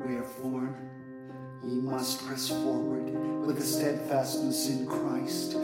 Wherefore, ye must press forward with a steadfastness in Christ.